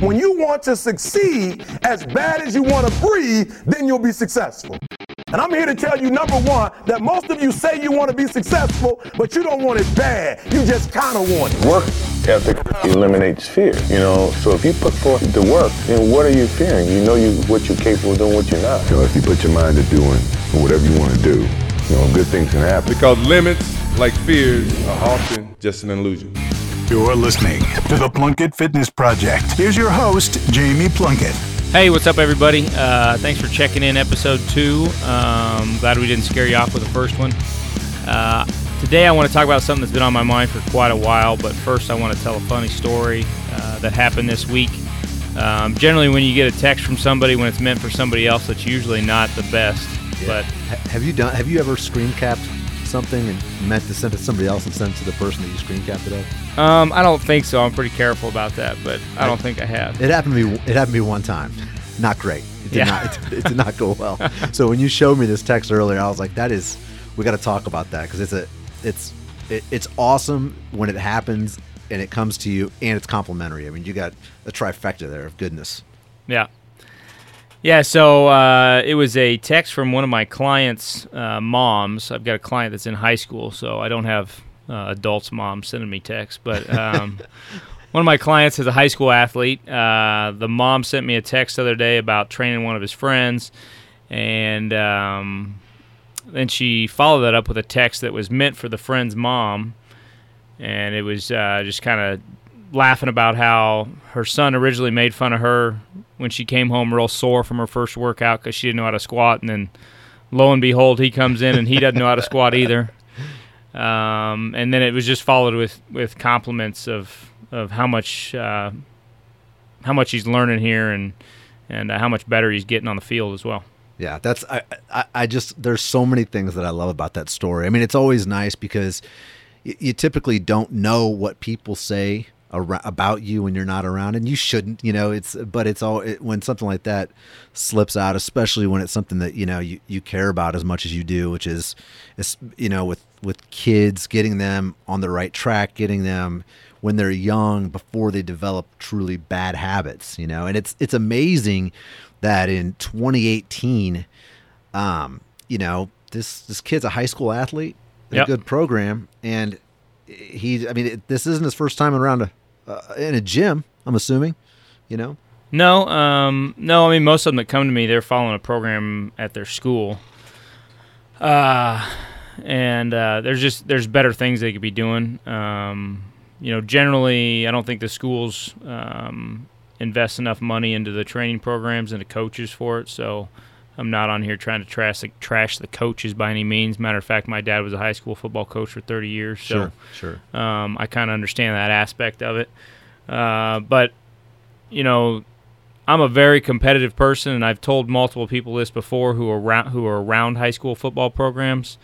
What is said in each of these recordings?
When you want to succeed as bad as you want to breathe, then you'll be successful. And I'm here to tell you, number one, that most of you say you want to be successful, but you don't want it bad. You just kind of want it. Work ethic eliminates fear, you know. So if you put forth the work, then what are you fearing? You know you what you're capable of doing, what you're not. You know, if you put your mind to doing whatever you want to do, you know, good things can happen. Because limits, like fears, are often just an illusion. You're listening to the Plunkett Fitness Project. Here's your host, Jamie Plunkett. Hey, what's up, everybody? Uh, thanks for checking in episode two. Um, glad we didn't scare you off with the first one. Uh, today, I want to talk about something that's been on my mind for quite a while, but first, I want to tell a funny story uh, that happened this week. Um, generally, when you get a text from somebody when it's meant for somebody else, that's usually not the best. Yeah. But have you done? Have you ever screen capped something and meant to send it to somebody else and send it to the person that you screen capped it of? Um, I don't think so. I'm pretty careful about that, but I don't think I have. It happened to me. It happened to me one time. Not great. It did yeah. not. It, it did not go well. so when you showed me this text earlier, I was like, "That is, we got to talk about that because it's a, it's, it, it's awesome when it happens and it comes to you and it's complimentary. I mean, you got a trifecta there of goodness. Yeah. Yeah, so uh, it was a text from one of my clients' uh, moms. I've got a client that's in high school, so I don't have uh, adults' moms sending me texts. But um, one of my clients is a high school athlete. Uh, the mom sent me a text the other day about training one of his friends, and um, then she followed that up with a text that was meant for the friend's mom, and it was uh, just kind of laughing about how her son originally made fun of her when she came home real sore from her first workout because she didn't know how to squat, and then lo and behold, he comes in and he doesn't know how to squat either. Um, and then it was just followed with, with compliments of of how much uh, how much he's learning here and and uh, how much better he's getting on the field as well. Yeah, that's I, I, I just there's so many things that I love about that story. I mean, it's always nice because you, you typically don't know what people say about you when you're not around and you shouldn't you know it's but it's all it, when something like that slips out especially when it's something that you know you, you care about as much as you do which is is you know with with kids getting them on the right track getting them when they're young before they develop truly bad habits you know and it's it's amazing that in 2018 um you know this this kid's a high school athlete yep. a good program and he i mean it, this isn't his first time around a uh, in a gym. I'm assuming, you know. No, um, no. I mean, most of them that come to me, they're following a program at their school. Uh, and uh, there's just there's better things they could be doing. Um, you know, generally, I don't think the schools um, invest enough money into the training programs and the coaches for it. So I'm not on here trying to trash the, trash the coaches by any means. Matter of fact, my dad was a high school football coach for 30 years, so sure, sure. Um, I kind of understand that aspect of it. Uh, but you know, I'm a very competitive person, and I've told multiple people this before who are around, who are around high school football programs.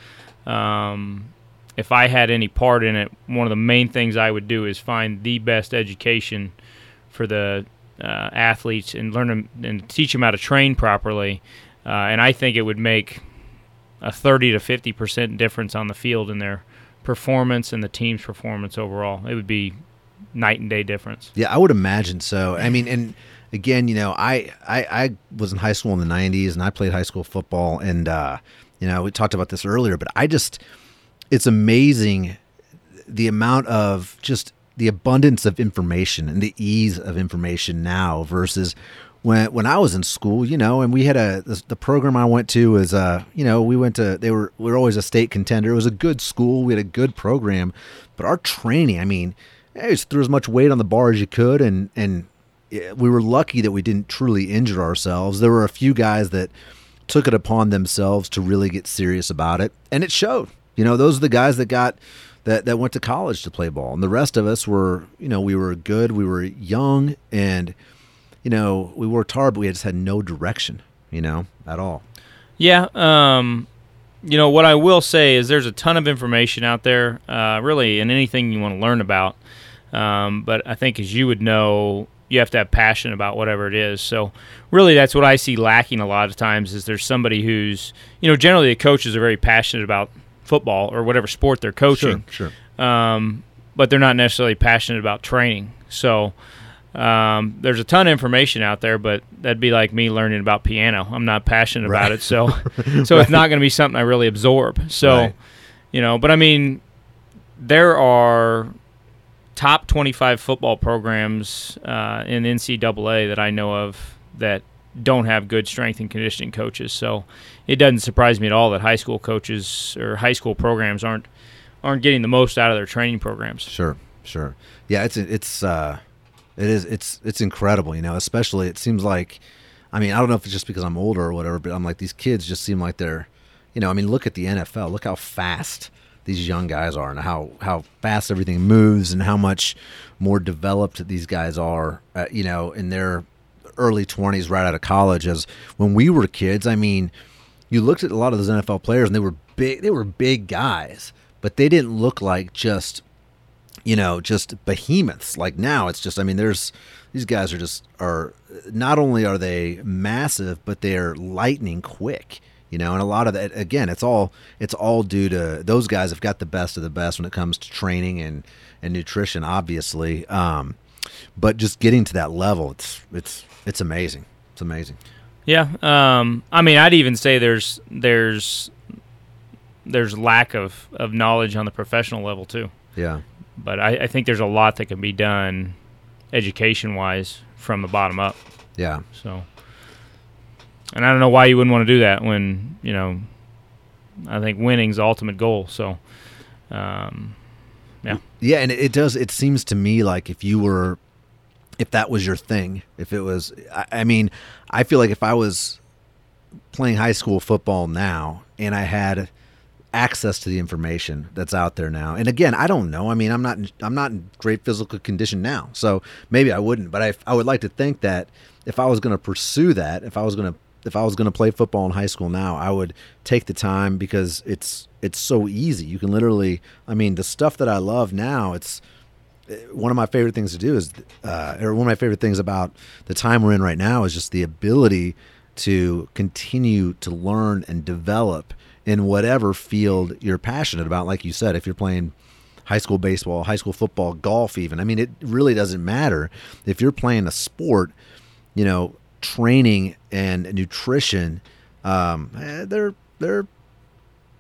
Um, if I had any part in it, one of the main things I would do is find the best education for the uh, athletes and learn them and teach them how to train properly uh, and I think it would make a 30 to 50 percent difference on the field in their performance and the team's performance overall. It would be night and day difference. Yeah, I would imagine so. I mean, and again, you know, I, I, I was in high school in the 90s and I played high school football. And, uh, you know, we talked about this earlier, but I just, it's amazing the amount of just the abundance of information and the ease of information now versus when when I was in school, you know, and we had a the, the, program I went to was uh, you know, we went to they were we were always a state contender. It was a good school. We had a good program, but our training, I mean, I just threw as much weight on the bar as you could, and and we were lucky that we didn't truly injure ourselves. There were a few guys that took it upon themselves to really get serious about it, and it showed. You know, those are the guys that got that that went to college to play ball, and the rest of us were, you know, we were good, we were young, and you know, we worked hard, but we just had no direction, you know, at all. Yeah. Um, you know, what I will say is there's a ton of information out there, uh, really, in anything you want to learn about. Um, but I think, as you would know, you have to have passion about whatever it is. So, really, that's what I see lacking a lot of times is there's somebody who's, you know, generally the coaches are very passionate about football or whatever sport they're coaching. Sure, sure. Um, but they're not necessarily passionate about training. So, Um, there's a ton of information out there, but that'd be like me learning about piano. I'm not passionate about it, so so it's not going to be something I really absorb. So, Right. you know, but I mean, there are top 25 football programs uh, in NCAA that I know of that don't have good strength and conditioning coaches. So it doesn't surprise me at all that high school coaches or high school programs aren't aren't getting the most out of their training programs. Sure, sure. Yeah, it's it's uh, it is it's it's incredible. You know, especially it seems like, I mean, I don't know if it's just because I'm older or whatever, but I'm like these kids just seem like they're, you know, I mean, look at the NFL. Look how fast these young guys are, and how how fast everything moves, and how much more developed these guys are. Uh, you know, in their early 20s, right out of college, as when we were kids. I mean, you looked at a lot of those NFL players, and they were big. They were big guys, but they didn't look like just you know, just behemoths. Like now, it's just, I mean, there's these guys are just are not only are they massive, but they're lightning quick. You know, and a lot of that again, it's all it's all due to those guys have got the best of the best when it comes to training and and nutrition, obviously. Um, but just getting to that level, it's it's it's amazing. It's amazing. Yeah, um, I mean, I'd even say there's there's there's lack of, of knowledge on the professional level too. Yeah. But I, I think there's a lot that can be done education wise from the bottom up. Yeah. So, and I don't know why you wouldn't want to do that when you know. I think winning's the ultimate goal. So, um, yeah, Yeah, and it, does. It seems to me like if you were, if that was your thing, if it was, I, I mean, I feel like if I was playing high school football now and I had access to the information that's out there now, and again, I don't know. I mean, I'm not, in, I'm not in great physical condition now, so maybe I wouldn't. But I, I would like to think that if I was going to pursue that, if I was going to if I was going to play football in high school now, I would take the time because it's it's so easy. You can literally, I mean, the stuff that I love now, it's eh, one of my favorite things to do is, uh, or one of my favorite things about the time we're in right now is just the ability to continue to learn and develop in whatever field you're passionate about. Like you said, if you're playing high school baseball, high school football, golf, even, I mean, it really doesn't matter if you're playing a sport. You know, training and nutrition, um, eh, they're they're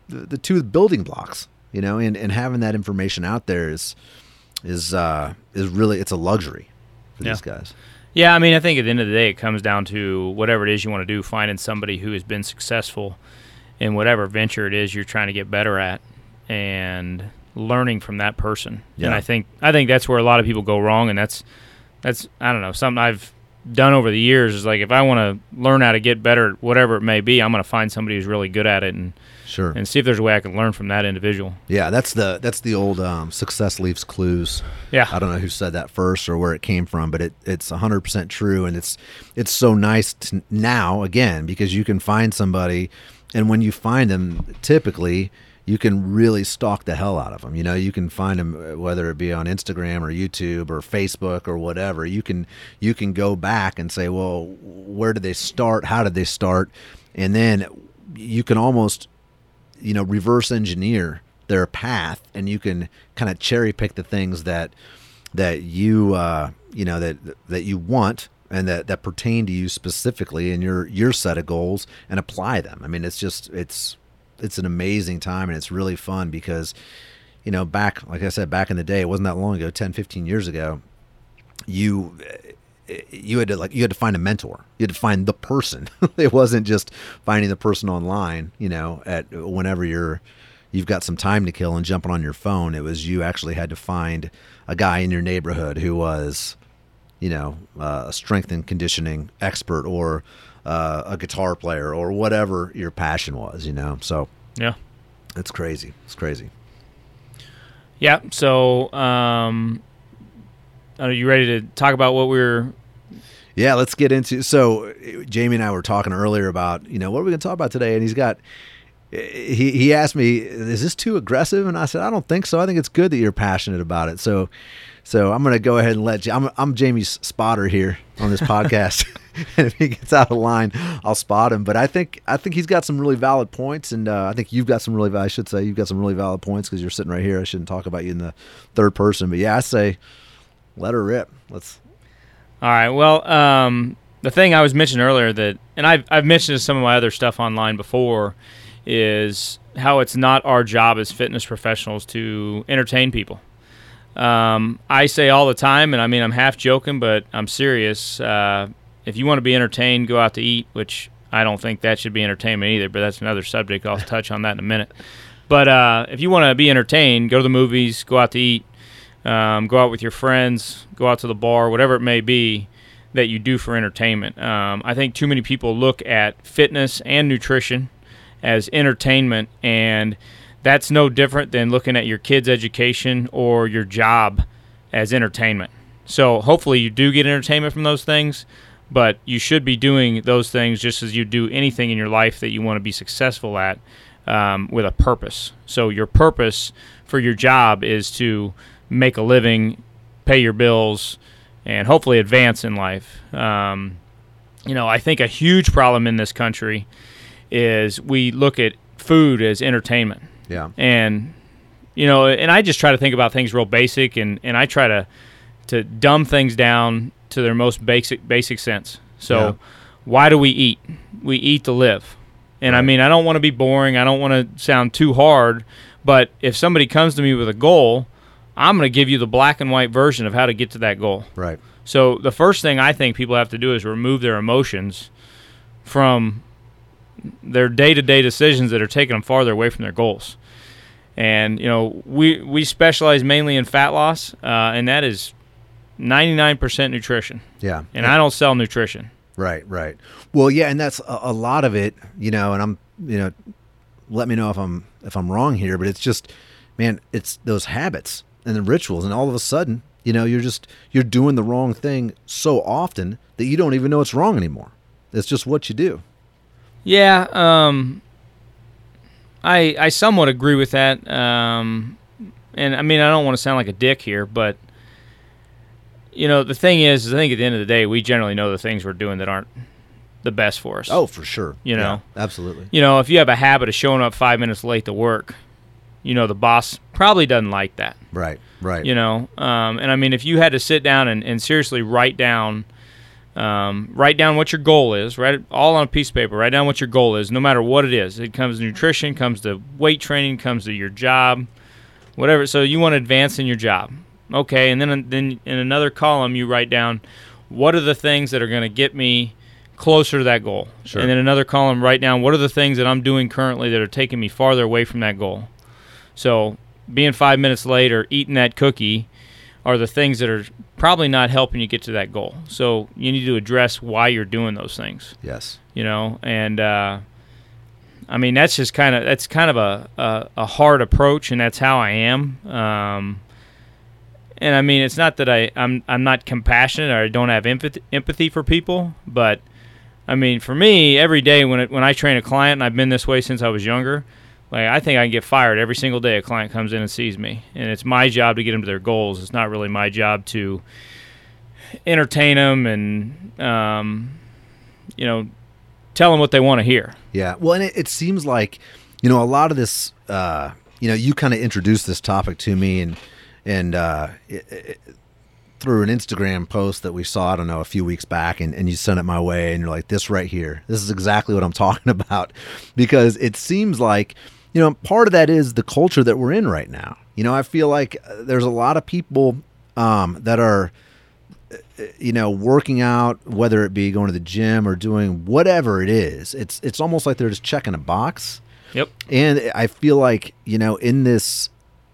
the, the two building blocks, you know, and, and having that information out there is is uh, is really it's a luxury for these guys. Yeah, I mean, I think at the end of the day, it comes down to whatever it is you want to do, finding somebody who has been successful in whatever venture it is you're trying to get better at, and learning from that person. Yeah. And I think I think that's where a lot of people go wrong, and that's that's I don't know something I've done over the years is like if I want to learn how to get better, at whatever it may be, I'm going to find somebody who's really good at it and Sure. and see if there's a way I can learn from that individual. Yeah, that's the that's the old um, success leaves clues. Yeah. I don't know who said that first or where it came from, but it it's hundred percent true, and it's it's so nice to now again because you can find somebody, and when you find them, typically you can really stalk the hell out of them. You know, you can find them whether it be on Instagram or YouTube or Facebook or whatever. You can you can go back and say, well, where did they start? How did they start? And then you can almost you know reverse engineer their path and you can kind of cherry pick the things that that you uh you know that that you want and that that pertain to you specifically in your your set of goals and apply them i mean it's just it's it's an amazing time and it's really fun because you know back like i said back in the day it wasn't that long ago 10 15 years ago you you had to like you had to find a mentor. You had to find the person. it wasn't just finding the person online, you know, at whenever you're you've got some time to kill and jumping on your phone. It was you actually had to find a guy in your neighborhood who was, you know, uh, a strength and conditioning expert or uh, a guitar player or whatever your passion was, you know. So Yeah. it's crazy. It's crazy. Yeah. So, um, are you ready to talk about what we're? Yeah, let's get into. So, Jamie and I were talking earlier about, you know, what are we going to talk about today? And he's got, he he asked me, is this too aggressive? And I said, I don't think so. I think it's good that you're passionate about it. So, so I'm going to go ahead and let you. I'm I'm Jamie's spotter here on this podcast, and if he gets out of line, I'll spot him. But I think I think he's got some really valid points, and uh, I think you've got some really. I should say you've got some really valid points because you're sitting right here. I shouldn't talk about you in the third person, but yeah, I say, let her rip. Let's All right. Well, um, the thing I was mentioning earlier that, and I've I've mentioned some of my other stuff online before, is how it's not our job as fitness professionals to entertain people. Um, I say all the time, and I mean I'm half joking, but I'm serious. Uh, if you want to be entertained, go out to eat, which I don't think that should be entertainment either. But that's another subject. I'll touch on that in a minute. But uh, if you want to be entertained, go to the movies, go out to eat, um, go out with your friends, go out to the bar, whatever it may be that you do for entertainment. Um, I think too many people look at fitness and nutrition as entertainment, and that's no different than looking at your kids' education or your job as entertainment. So hopefully you do get entertainment from those things, but you should be doing those things just as you do anything in your life that you want to be successful at um, with a purpose. So your purpose for your job is to make a living, pay your bills, and hopefully advance in life. Um, you know, I think a huge problem in this country is we look at food as entertainment. Yeah. And you know, and I just try to think about things real basic and, and I try to to dumb things down to their most basic basic sense. So Yeah. why do we eat? We eat to live. And I mean, I don't want to be boring. I don't want to sound too hard, but if somebody comes to me with a goal, I'm going to give you the black and white version of how to get to that goal. Right. So the first thing I think people have to do is remove their emotions from their day-to-day decisions that are taking them farther away from their goals. And you know, we we specialize mainly in fat loss, uh, and that is 99% nutrition. Yeah. And I don't sell nutrition. Right, right. Well, yeah, and that's a, a lot of it, you know. And I'm, you know, let me know if I'm if I'm wrong here, but it's just, man, it's those habits and the rituals, and all of a sudden, you know, you're just you're doing the wrong thing so often that you don't even know it's wrong anymore. It's just what you do. Yeah, um, I I somewhat agree with that. Um, and I mean, I don't want to sound like a dick here, but you know, the thing is, is I think at the end of the day, we generally know the things we're doing that aren't the best for us. Oh, for sure. You Yeah, know. absolutely. you know, if you have a habit of showing up five minutes late to work, you know, the boss probably doesn't like that. Right, right. You know, um, and I mean, if you had to sit down and, and seriously write down, um, write down what your goal is, write it all on a piece of paper. Write down what your goal is, no matter what it is. It comes to nutrition, comes to weight training, comes to your job, whatever. So you want to advance in your job, okay? And then then in another column you write down what are the things that are going to get me closer to that goal. Sure. And then another column write down what are the things that I'm doing currently that are taking me farther away from that goal. So being five minutes late or eating that cookie are the things that are probably not helping you get to that goal. So you need to address why you're doing those things. Yes. You know, and uh, I mean that's just kind of that's kind of a, a a hard approach, and that's how I am. Um, and I mean it's not that I I'm I'm not compassionate or I don't have empathy empathy for people, but I mean for me every day when it, when I train a client, and I've been this way since I was younger. Like I think I can get fired every single day a client comes in and sees me, and it's my job to get them to their goals. It's not really my job to entertain them and um, you know tell them what they want to hear. Yeah. Well, and it, it seems like, you know, a lot of this, uh, you know, you kind of introduced this topic to me and, and, uh, it, it, through an Instagram post that we saw, I don't know, a few weeks back, and, and you sent it my way, and you're like, this right here, this is exactly what I'm talking about. Because it seems like, you know, part of that is the culture that we're in right now. You know, I feel like uh, there's a lot of people um, that are, you know, working out, whether it be going to the gym or doing whatever it is, it's it's almost like they're just checking a box. Yep. And I feel like you know, in this,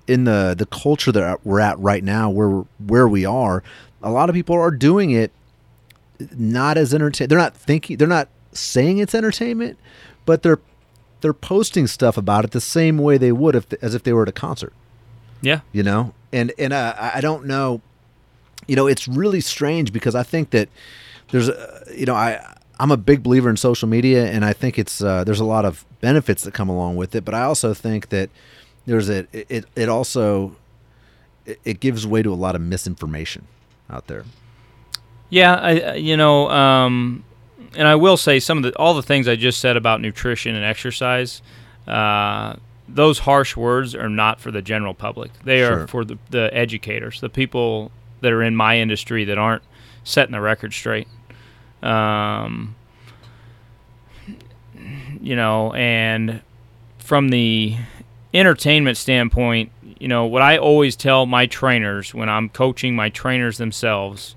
in the the culture that we're at right now, where where we are, a lot of people are doing it not as entertain. They're not thinking. They're not saying it's entertainment, but they're they're posting stuff about it the same way they would if as if they were at a concert. Yeah. you know? And and uh, I don't know. You know it's really strange because I think that there's a you know I I'm a big believer in social media and I think it's uh, there's a lot of benefits that come along with it but I also think that there's a it it also it, it gives way to a lot of misinformation out there. Yeah, I, I- you know, um, and I will say some of the all the things I just said about nutrition and exercise. Uh, those harsh words are not for the general public. They Sure. are for the, the educators, the people that are in my industry that aren't setting the record straight. Um, you know, and from the entertainment standpoint, you know, what I always tell my trainers when I'm coaching my trainers themselves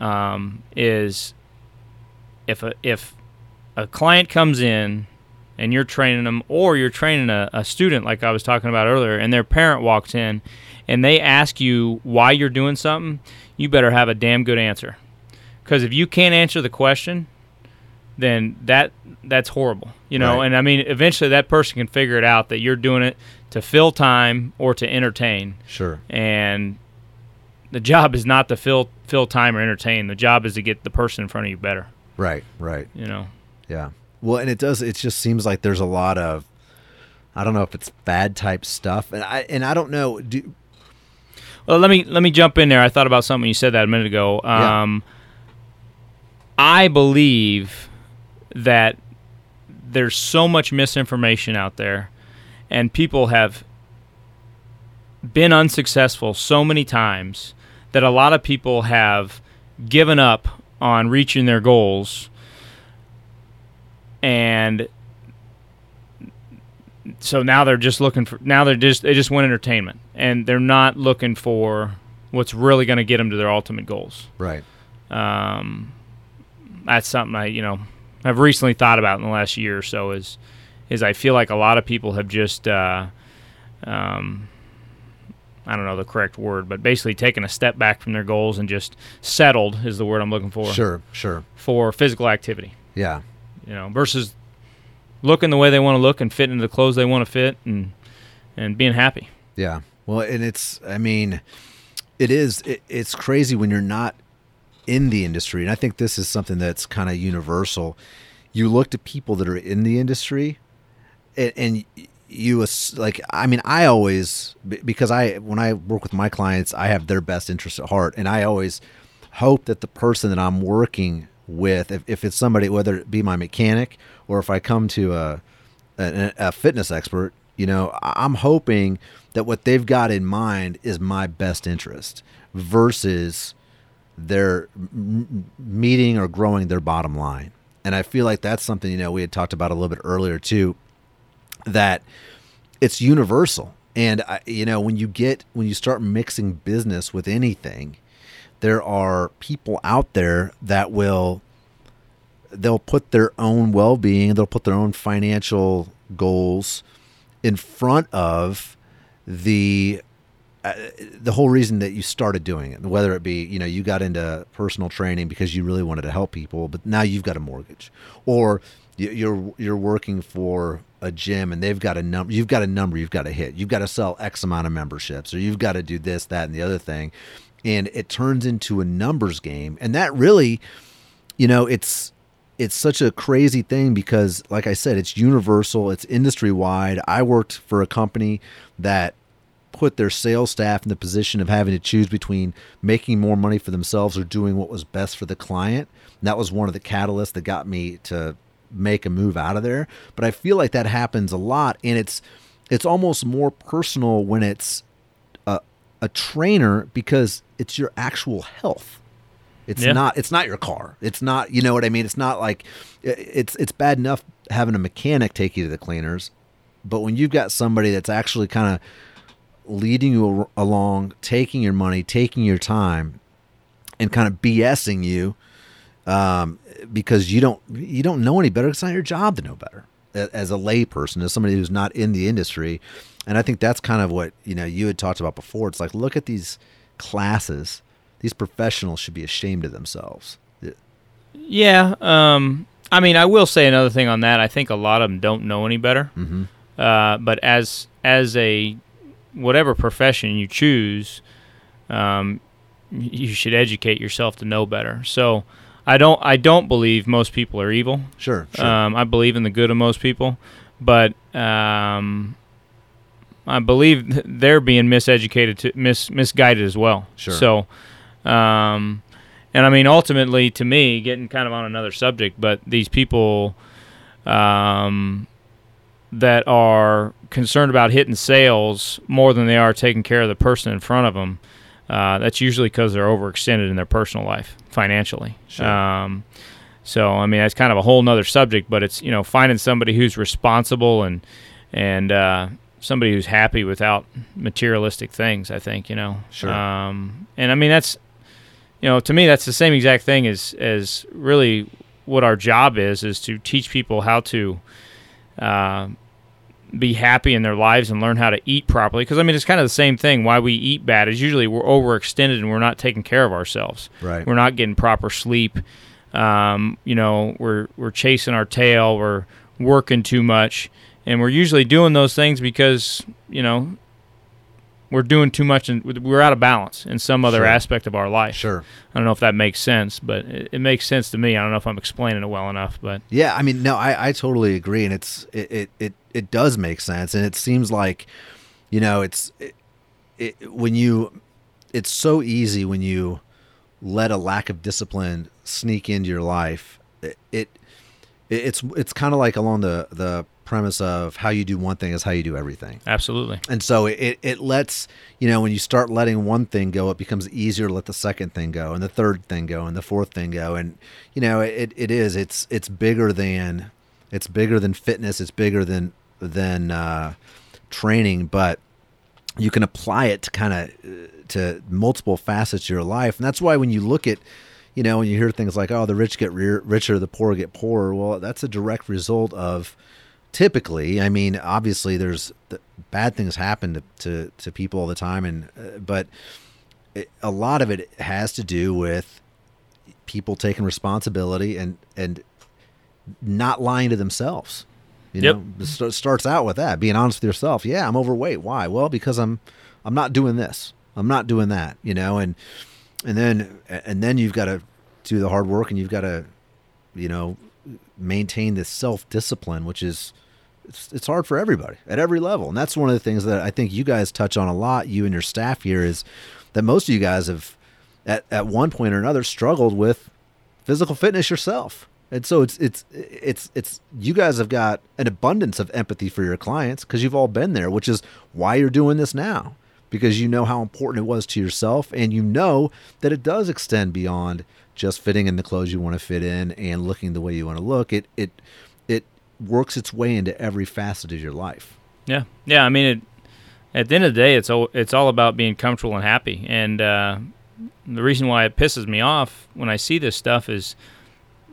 um, is if a, if a client comes in and you're training them, or you're training a, a student like I was talking about earlier, and their parent walks in and they ask you why you're doing something, you better have a damn good answer. Because if you can't answer the question, then that that's horrible, you know. Right. And I mean, eventually that person can figure it out that you're doing it to fill time or to entertain. Sure. And the job is not to fill fill time or entertain. The job is to get the person in front of you better. Right. Right. You know. Yeah. Well, and it does. It just seems like there's a lot of, I don't know if it's bad type stuff, and I and I don't know. Do Well, let me let me jump in there. I thought about something you said that a minute ago. Yeah. Um, I believe that there's so much misinformation out there, and people have been unsuccessful so many times that a lot of people have given up on reaching their goals, and so now they're just looking for now they're just they just want entertainment. And they're not looking for what's really going to get them to their ultimate goals. Right. um, that's something i you know i've recently thought about in the last year or so is is i feel like a lot of people have just uh, um, i don't know the correct word but basically taken a step back from their goals and just settled is the word i'm looking for Sure. Sure. for physical activity Yeah. you know, versus looking the way they want to look and fitting into the clothes they want to fit and and being happy. Yeah. Well, and it's, I mean, it is, it, it's crazy when you're not in the industry. And I think this is something that's kind of universal. You look to people that are in the industry and, and you, like, I mean, I always, because I, when I work with my clients, I have their best interest at heart. And I always hope that the person that I'm working with, if, if it's somebody, whether it be my mechanic or if I come to a, a, a fitness expert, you know, I'm hoping that what they've got in mind is my best interest versus their meeting or growing their bottom line. And I feel like that's something, you know, we had talked about a little bit earlier too, that it's universal. And, I, you know, when you get, when you start mixing business with anything, there are people out there that will they'll put their own well-being they'll put their own financial goals in front of the uh, the whole reason that you started doing it whether it be you know you got into personal training because you really wanted to help people but now you've got a mortgage or you're you're working for a gym and they've got a number you've got a number you've got to hit. You've got to sell x amount of memberships or you've got to do this that and the other thing. And it turns into a numbers game. And that really you know it's it's such a crazy thing because like i said it's universal it's industry wide i worked for a company that put their sales staff in the position of having to choose between making more money for themselves or doing what was best for the client. And that was one of the catalysts that got me to make a move out of there but i feel like that happens a lot and it's it's almost more personal when it's a, a trainer because it's your actual health it's Yeah. not it's not your car. It's not you know what I mean? It's not like it's it's bad enough having a mechanic take you to the cleaners, but when you've got somebody that's actually kind of leading you along, taking your money, taking your time and kind of BSing you um, because you don't you don't know any better. It's not your job to know better as a layperson, as somebody who's not in the industry. And I think that's kind of what you know you had talked about before. It's like look at these classes; these professionals should be ashamed of themselves. Yeah. Um, I mean, I will say another thing on that. I think a lot of them don't know any better. Mm-hmm. Uh, but as as a whatever profession you choose, um, you should educate yourself to know better. So, I don't I don't believe most people are evil. Sure, sure. Um, I believe in the good of most people, but um, I believe they're being miseducated, to, mis misguided as well. Sure. So, um, and I mean, ultimately, to me, getting kind of on another subject, but these people um, that are concerned about hitting sales more than they are taking care of the person in front of them, uh, that's usually because they're overextended in their personal life financially. Sure. Um, so I mean that's kind of a whole nother subject, but it's you know finding somebody who's responsible and and uh, somebody who's happy without materialistic things. I think you know. Sure. Um, and I mean that's you know to me that's the same exact thing as as really what our job is is to teach people how to. Uh, be happy in their lives and learn how to eat properly. Because I mean, it's kind of the same thing. Why we eat bad is usually we're overextended and we're not taking care of ourselves. Right. We're not getting proper sleep. Um, you know, we're we're chasing our tail. We're working too much, and we're usually doing those things because you know we're doing too much and we're out of balance in some other Sure. aspect of our life. Sure. I don't know if that makes sense, but it, it makes sense to me. I don't know if I'm explaining it well enough, but Yeah, I mean, no, I, I totally agree, and it's it, it it it does make sense, and it seems like, you know, it's it, it, when you, it's so easy when you let a lack of discipline sneak into your life. It, it it's it's kind of like along the the premise of how you do one thing is how you do everything. absolutely. And so it, it lets, you know, when you start letting one thing go, it becomes easier to let the second thing go and the third thing go and the fourth thing go. And, you know, it, it is, it's, it's bigger than, it's bigger than fitness. It's bigger than, than, uh, training, but you can apply it to kind of, to multiple facets of your life. And that's why when you look at, you know, when you hear things like, oh, the rich get re- richer, the poor get poorer. Well, that's a direct result of, typically i mean obviously there's the, bad things happen to, to, to people all the time and uh, but it, a lot of it has to do with people taking responsibility and and not lying to themselves. You Yep. know it st- starts out with that being honest with yourself. Yeah i'm overweight. Why? Well because i'm i'm not doing this. I'm not doing that you know and and then and then you've got to do the hard work and you've got to you know maintain this self-discipline which is it's, it's hard for everybody at every level. And that's one of the things that i think you guys touch on a lot you and your staff here is that most of you guys have at, at one point or another struggled with physical fitness yourself. And so it's it's it's it's you guys have got an abundance of empathy for your clients because you've all been there which is why you're doing this now because you know how important it was to yourself and you know that it does extend beyond just fitting in the clothes you want to fit in and looking the way you want to look. It it works its way into every facet of your life Yeah, yeah. I mean, it, at the end of the day, it's all it's all about being comfortable and happy. And uh, the reason why it pisses me off when I see this stuff is,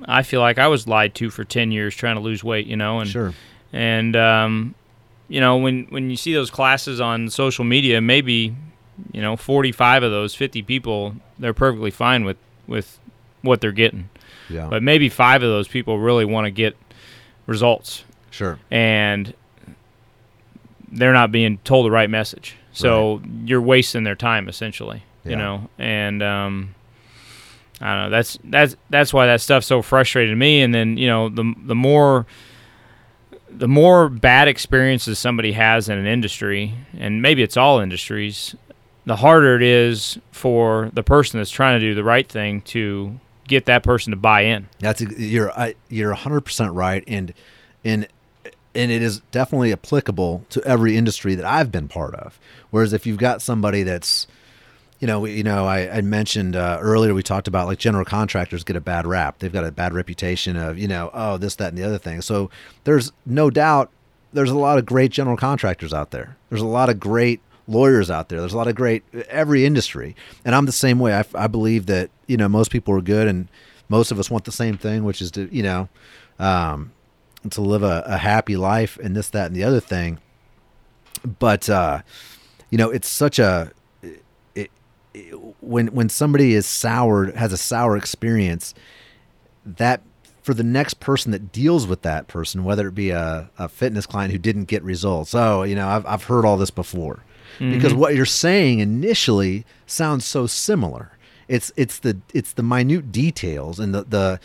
I feel like I was lied to for ten years trying to lose weight. You know, and sure and um, you know when when you see those classes on social media, maybe you know forty five of those fifty people they're perfectly fine with with what they're getting, yeah but maybe five of those people really want to get results sure and they're not being told the right message. So you're wasting their time essentially, Yeah. you know. And um, I don't know. That's that's that's why that stuff's so frustrating to me. And then you know the the more the more bad experiences somebody has in an industry, and maybe it's all industries, the harder it is for the person that's trying to do the right thing to get that person to buy in. That's you're you're 100% right and and and it is definitely applicable to every industry that I've been part of. Whereas if you've got somebody that's you know, you know, I, I mentioned uh, earlier we talked about like general contractors get a bad rap. They've got a bad reputation of, you know, oh, this, that, and the other thing. So there's no doubt there's a lot of great general contractors out there. There's a lot of great lawyers out there. There's a lot of great every industry, and I'm the same way. I, I believe that you know most people are good, and most of us want the same thing, which is to you know um, to live a, a happy life and this, that, and the other thing. But uh, you know, it's such a when when somebody is soured has a sour experience that for the next person that deals with that person, whether it be a, a fitness client who didn't get results. Oh, you know, I've, I've heard all this before. Because mm-hmm. what you're saying initially sounds so similar. It's it's the it's the minute details and the the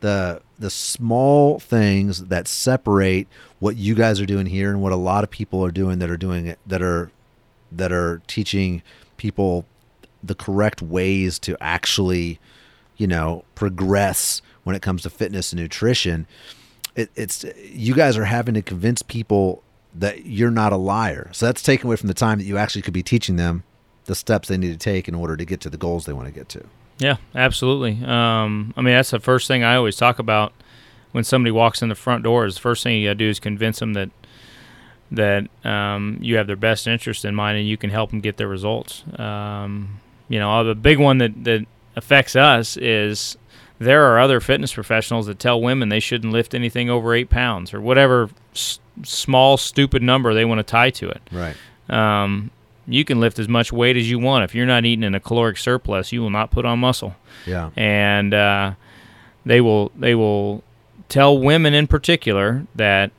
the the small things that separate what you guys are doing here and what a lot of people are doing that are doing it that are that are teaching people the correct ways to actually you know progress when it comes to fitness and nutrition it, it's you guys are having to convince people that you're not a liar so that's taken away from the time that you actually could be teaching them the steps they need to take in order to get to the goals they want to get to. Yeah, absolutely. Um, I mean, that's the first thing I always talk about when somebody walks in the front door. Is the first thing you got to do is convince them that that um, you have their best interest in mind and you can help them get their results. Um, you know, the big one that that affects us is there are other fitness professionals that tell women they shouldn't lift anything over eight pounds or whatever s- small stupid number they want to tie to it. Right. Um, you can lift as much weight as you want. If you're not eating in a caloric surplus, you will not put on muscle. Yeah. And uh, they will they will tell women in particular that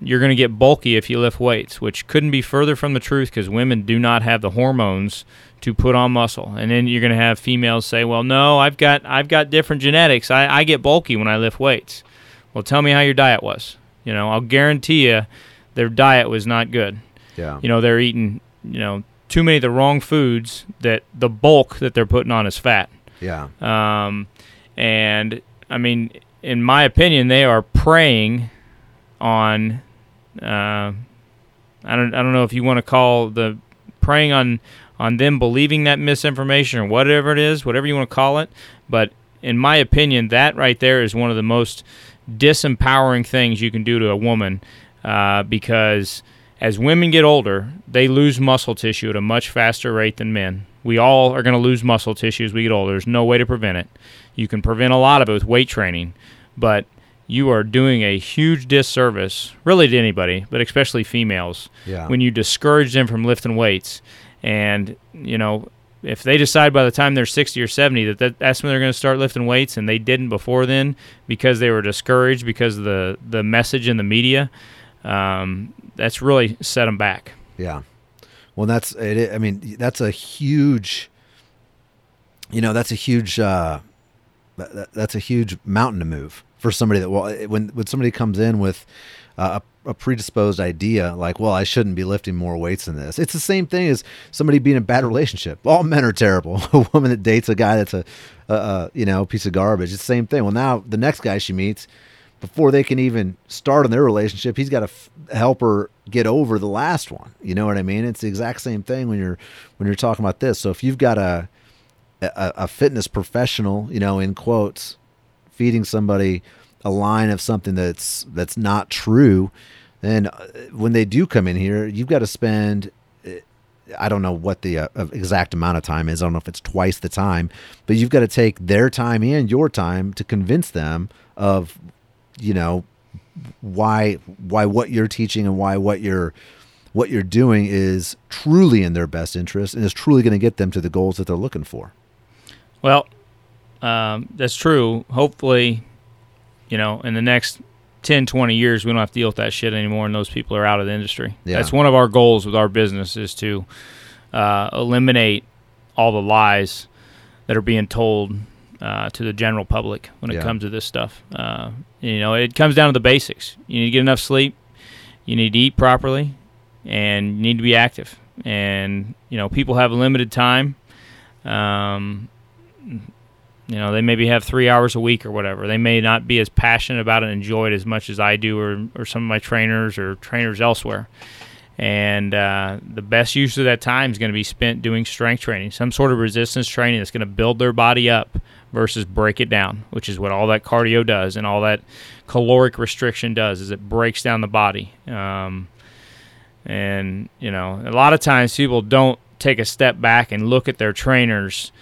you're going to get bulky if you lift weights, which couldn't be further from the truth because women do not have the hormones to put on muscle. And then you're going to have females say, "Well, no, I've got I've got different genetics. I, I get bulky when I lift weights." Well, tell me how your diet was. You know, I'll guarantee you, their diet was not good. Yeah. You know, they're eating you know too many of the wrong foods that the bulk that they're putting on is fat. Yeah. Um, and I mean, in my opinion, they are preying on. Uh, I don't. I don't know if you want to call the preying on on them believing that misinformation or whatever it is, whatever you want to call it. But in my opinion, that right there is one of the most disempowering things you can do to a woman uh, because as women get older, they lose muscle tissue at a much faster rate than men. We all are going to lose muscle tissue as we get older. There's no way to prevent it. You can prevent a lot of it with weight training, but you are doing a huge disservice, really to anybody, but especially females, Yeah. when you discourage them from lifting weights. And, you know, if they decide by the time they're 60 or 70 that, that that's when they're going to start lifting weights and they didn't before then because they were discouraged because of the, the message in the media, um, that's really set them back. Yeah. Well, that's it. I mean, that's a huge. You know, that's a huge. Uh, that- that's a huge mountain to move for somebody that well, when when somebody comes in with a, a predisposed idea like, well, I shouldn't be lifting more weights than this. It's the same thing as somebody being in a bad relationship. All men are terrible. a woman that dates a guy that's a, a, a you know piece of garbage. It's the same thing. Well, now the next guy she meets before they can even start on their relationship, he's got to f- help her get over the last one. You know what I mean? It's the exact same thing when you're when you're talking about this. So if you've got a a, a fitness professional, you know, in quotes, feeding somebody a line of something that's that's not true, then uh, when they do come in here, you've got to spend uh, I don't know what the uh, exact amount of time is. I don't know if it's twice the time, but you've got to take their time and your time to convince them of, you know, why why what you're teaching and why what you're what you're doing is truly in their best interest and is truly going to get them to the goals that they're looking for. Well, um, that's true. Hopefully, you know, in the next 10, 20 years, we don't have to deal with that shit anymore, and those people are out of the industry. Yeah. That's one of our goals with our business is to uh, eliminate all the lies that are being told uh, to the general public when it Yeah. comes to this stuff. Uh, you know, it comes down to the basics. You need to get enough sleep. You need to eat properly, and you need to be active. And you know, people have a limited time. Um, you know, they maybe have three hours a week or whatever. They may not be as passionate about it and enjoy it as much as I do, or or some of my trainers or trainers elsewhere. And uh, the best use of that time is going to be spent doing strength training, some sort of resistance training that's going to build their body up versus break it down, which is what all that cardio does and all that caloric restriction does. Is it breaks down the body. Um, and you know, a lot of times people don't take a step back and look at their trainers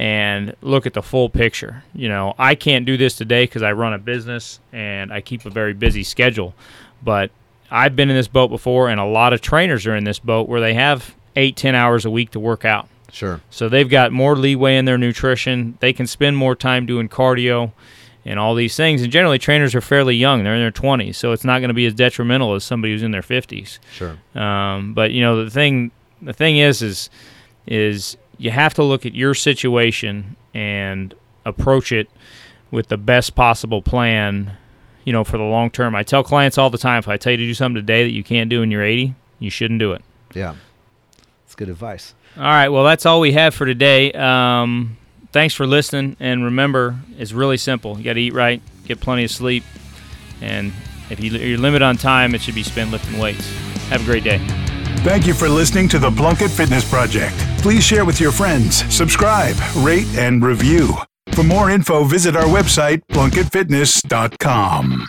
and look at the full picture. You know, I can't do this today because I run a business and I keep a very busy schedule. But I've been in this boat before, and a lot of trainers are in this boat where they have eight, ten hours a week to work out. Sure. So they've got more leeway in their nutrition. They can spend more time doing cardio and all these things. And generally, trainers are fairly young; they're in their 20s, so it's not going to be as detrimental as somebody who's in their 50s. Sure. Um, but you know, the thing, the thing is, is, is you have to look at your situation and approach it with the best possible plan. You know, for the long term. I tell clients all the time: if I tell you to do something today that you can't do when you're 80, you shouldn't do it. Yeah. It's good advice. All right. Well, that's all we have for today. Um, thanks for listening. And remember, it's really simple. You got to eat right, get plenty of sleep, and if you, your limit on time, it should be spent lifting weights. Have a great day. Thank you for listening to the Plunkett Fitness Project. Please share with your friends, subscribe, rate, and review. For more info, visit our website, plunkettfitness.com.